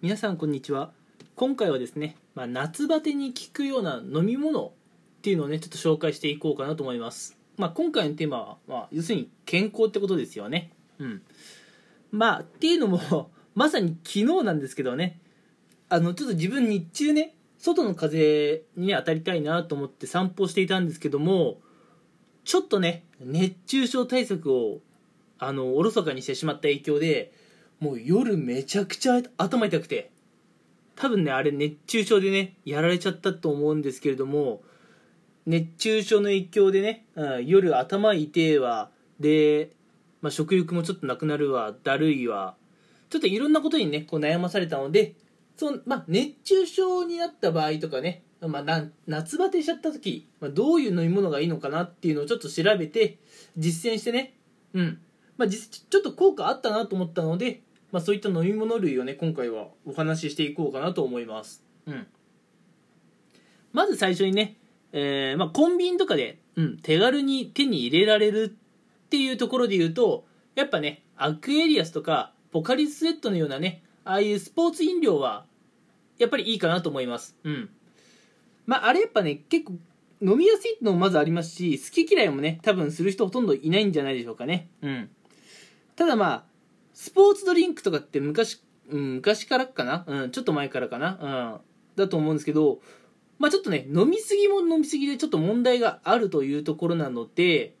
皆さんこんにちは。今回はですね、まあ、夏バテに効くような飲み物っていうのをねちょっと紹介していこうかなと思います、まあ、今回のテーマは、まあ、要するに健康ってことですよね。うん。まあっていうのも まさに昨日なんですけどね。あのちょっと自分日中ね外の風にね当たりたいなと思って散歩していたんですけどもちょっとね熱中症対策をあのおろそかにしてしまった影響でもう夜めちゃくちゃ頭痛くて。多分ねあれ熱中症でねやられちゃったと思うんですけれども熱中症の影響でね、うん、夜頭痛えわ。で、まあ、食欲もちょっとなくなるわ。だるいわ。ちょっといろんなことにねこう悩まされたのでその、まあ、熱中症になった場合とかね、まあ、夏バテしちゃった時、まあ、どういう飲み物がいいのかなっていうのをちょっと調べて実践してねうん。まあ、実ちょっと効果あったなと思ったのでまあ、そういった飲み物類をね今回はお話ししていこうかなと思います、うん、まず最初にね、えーまあ、コンビニとかで、うん、手軽に手に入れられるっていうところで言うとやっぱねアクエリアスとかポカリスエットのようなねああいうスポーツ飲料はやっぱりいいかなと思います。うん。まああれやっぱね結構飲みやすいのもまずありますし好き嫌いもね多分する人ほとんどいないんじゃないでしょうかね。うん。ただまあスポーツドリンクとかって昔、うん、昔からかな、うん、ちょっと前からかな、うん、だと思うんですけど、まあちょっとね、飲みすぎも飲みすぎでちょっと問題があるというところなので、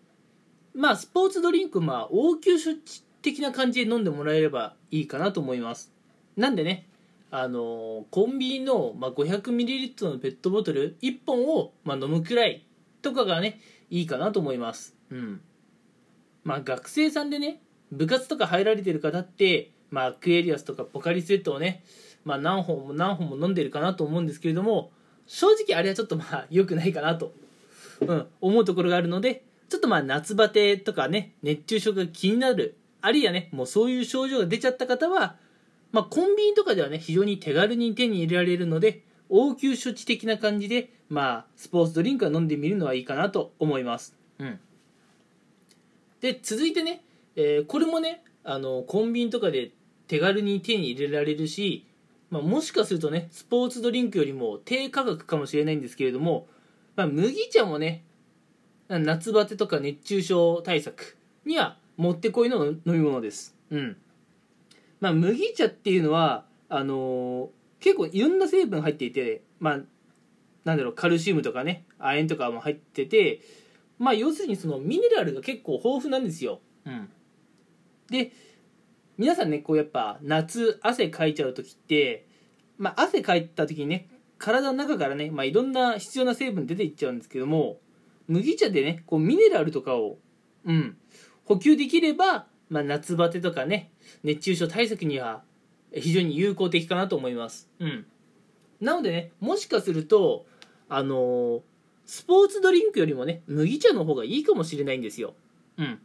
まあスポーツドリンク、まあ応急処置的な感じで飲んでもらえればいいかなと思います。なんでね、あのコンビニの、まあ、500ml のペットボトル1本を、まあ、飲むくらいとかがねいいかなと思います。うん。まあ学生さんでね部活とか入られてる方って、まあ、クエリアスとかポカリスエットをね、まあ、何本も何本も飲んでるかなと思うんですけれども正直あれはちょっとまあ良くないかなと、うん、思うところがあるのでちょっとまあ夏バテとかね熱中症が気になるあるいはねもうそういう症状が出ちゃった方は、まあ、コンビニとかではね非常に手軽に手に入れられるので応急処置的な感じで、まあ、スポーツドリンクは飲んでみるのはいいかなと思います。うん、で続いてねえー、これもねあのコンビニとかで手軽に手に入れられるし、まあ、もしかするとねスポーツドリンクよりも低価格かもしれないんですけれども、まあ、麦茶もね夏バテとか熱中症対策にはもってこいの飲み物です。うん。まあ麦茶っていうのはあのー、結構いろんな成分入っていてまあなんだろうカルシウムとかね亜鉛とかも入っててまあ要するにそのミネラルが結構豊富なんですよ。うん。で皆さんねこうやっぱ夏汗かいちゃう時って、まあ、汗かいた時にね体の中からね、まあ、いろんな必要な成分出ていっちゃうんですけども麦茶でねこうミネラルとかを、うん、補給できれば、まあ、夏バテとかね熱中症対策には非常に有効的かなと思います、うん、なのでねもしかするとあのー、スポーツドリンクよりもね麦茶の方がいいかもしれないんですよ、うん、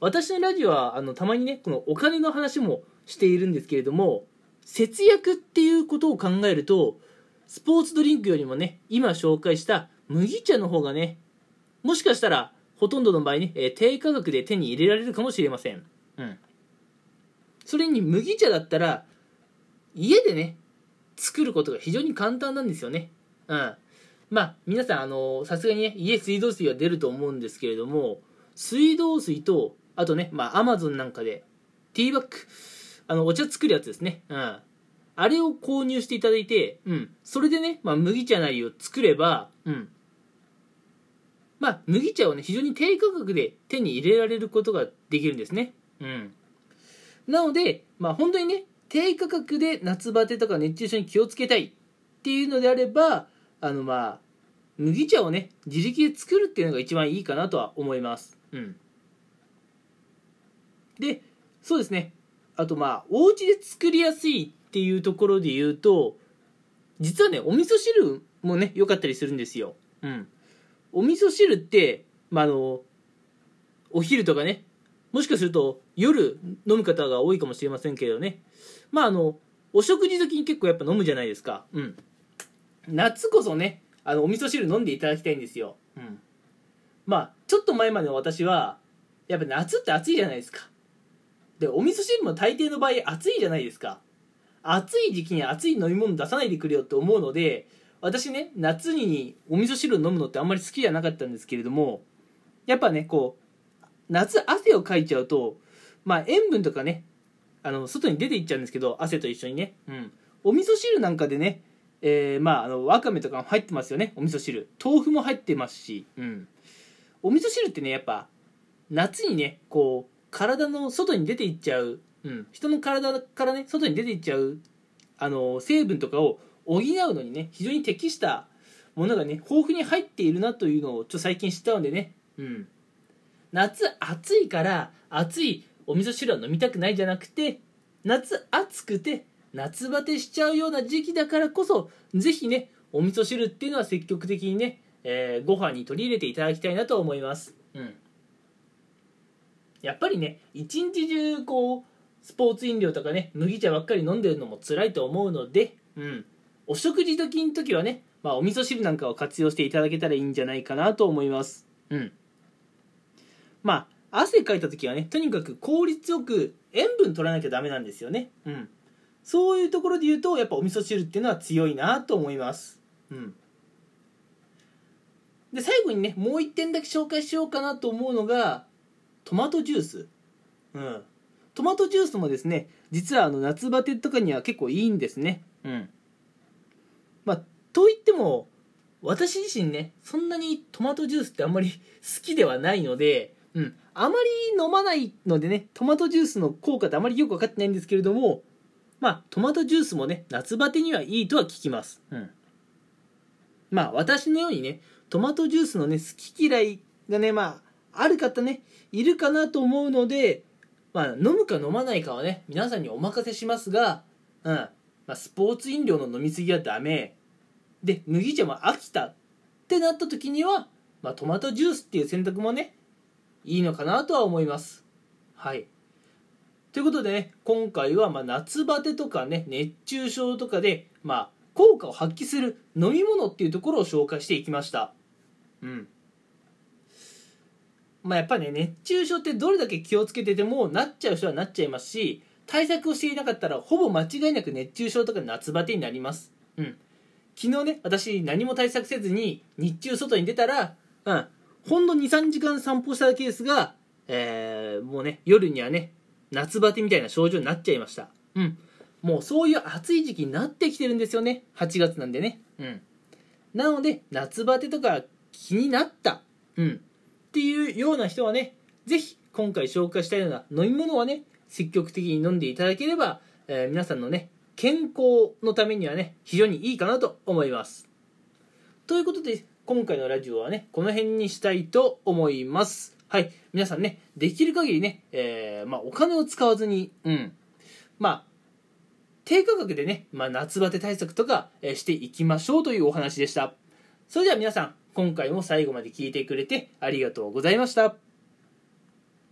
私のラジオはあのたまにねこのお金の話もしているんですけれども節約っていうことを考えるとスポーツドリンクよりもね今紹介した麦茶の方がねもしかしたらほとんどの場合ね、え低価格で手に入れられるかもしれません。うん。それに麦茶だったら家でね作ることが非常に簡単なんですよね。うん。まあ皆さんあのさすがにね家水道水は出ると思うんですけれども水道水とあとね、まあ、アマゾンなんかで、ティーバッグ、あの、お茶作るやつですね。うん。あれを購入していただいて、うん。それでね、まあ、麦茶なりを作れば、うん。まあ、麦茶をね、非常に低価格で手に入れられることができるんですね。うん。なので、まあ、本当にね、低価格で夏バテとか熱中症に気をつけたいっていうのであれば、あの、まあ、麦茶をね、自力で作るっていうのが一番いいかなとは思います。うん。でそうですね。あとまあお家で作りやすいっていうところで言うと実はねお味噌汁もね良かったりするんですよ。うん。お味噌汁ってまああのお昼とかねもしかすると夜飲む方が多いかもしれませんけどね。まああのお食事時に結構やっぱ飲むじゃないですか。うん。夏こそねあのお味噌汁飲んでいただきたいんですよ。うん。まあちょっと前までの私はやっぱ夏って暑いじゃないですか。でお味噌汁も大抵の場合熱いじゃないですか。暑い時期に熱い飲み物出さないでくれよって思うので私ね夏にお味噌汁を飲むのってあんまり好きじゃなかったんですけれどもやっぱねこう夏汗をかいちゃうとまあ塩分とかねあの外に出ていっちゃうんですけど汗と一緒にね、うん、お味噌汁なんかでね、えー、まああのわかめとかも入ってますよねお味噌汁。豆腐も入ってますし、うん、お味噌汁ってねやっぱ夏にねこう体の外に出ていっちゃう、うん、人の体からね外に出ていっちゃう。あの成分とかを補うのにね非常に適したものがね豊富に入っているなというのをちょっと最近知ったのでね、うん、夏暑いから暑いお味噌汁は飲みたくないじゃなくて夏暑くて夏バテしちゃうような時期だからこそぜひねお味噌汁っていうのは積極的にね、えー、ご飯に取り入れていただきたいなと思います、うん、やっぱりね一日中こうスポーツ飲料とかね麦茶ばっかり飲んでるのも辛いと思うので、うん、お食事時の時はね、まあ、お味噌汁なんかを活用していただけたらいいんじゃないかなと思います。うん。まあ汗かいた時はねとにかく効率よく塩分取らなきゃダメなんですよね。うん。そういうところで言うとやっぱお味噌汁っていうのは強いなと思います。うん。で最後にねもう1点だけ紹介しようかなと思うのがトマトジュース。うん。トマトジュースもですね実はあの夏バテとかには結構いいんですね。うん。まあといっても私自身ねそんなにトマトジュースってあんまり好きではないのでうん。あまり飲まないのでねトマトジュースの効果ってあまりよく分かってないんですけれどもまあトマトジュースもね夏バテにはいいとは聞きます。うん。まあ私のようにねトマトジュースのね好き嫌いがねまあある方ねいるかなと思うのでまあ、飲むか飲まないかはね皆さんにお任せしますが、うんまあ、スポーツ飲料の飲み過ぎはダメ。で麦茶も飽きたってなった時には、まあ、トマトジュースっていう選択もねいいのかなとは思います。はい。ということでね今回はま夏バテとかね熱中症とかでまあ効果を発揮する飲み物っていうところを紹介していきました。うん。まあ、やっぱね熱中症ってどれだけ気をつけててもなっちゃう人はなっちゃいますし対策をしていなかったらほぼ間違いなく熱中症とか夏バテになります。うん。昨日ね私何も対策せずに日中外に出たらうん。ほんの23時間散歩したケースが、えー、もうね夜にはね夏バテみたいな症状になっちゃいました。うん。もうそういう暑い時期になってきてるんですよね。8月なんでね。うん。なので夏バテとか気になった。うん。っていうような人はね是非今回紹介したような飲み物はね積極的に飲んでいただければ、えー、皆さんのね健康のためにはね非常にいいかなと思います。ということで今回のラジオはねこの辺にしたいと思います。はい皆さんねできる限りね、えー、まあ、お金を使わずにうん。まあ低価格でね、まあ、夏バテ対策とか、え、していきましょうというお話でした。それでは皆さん今回も最後まで聞いてくれてありがとうございました。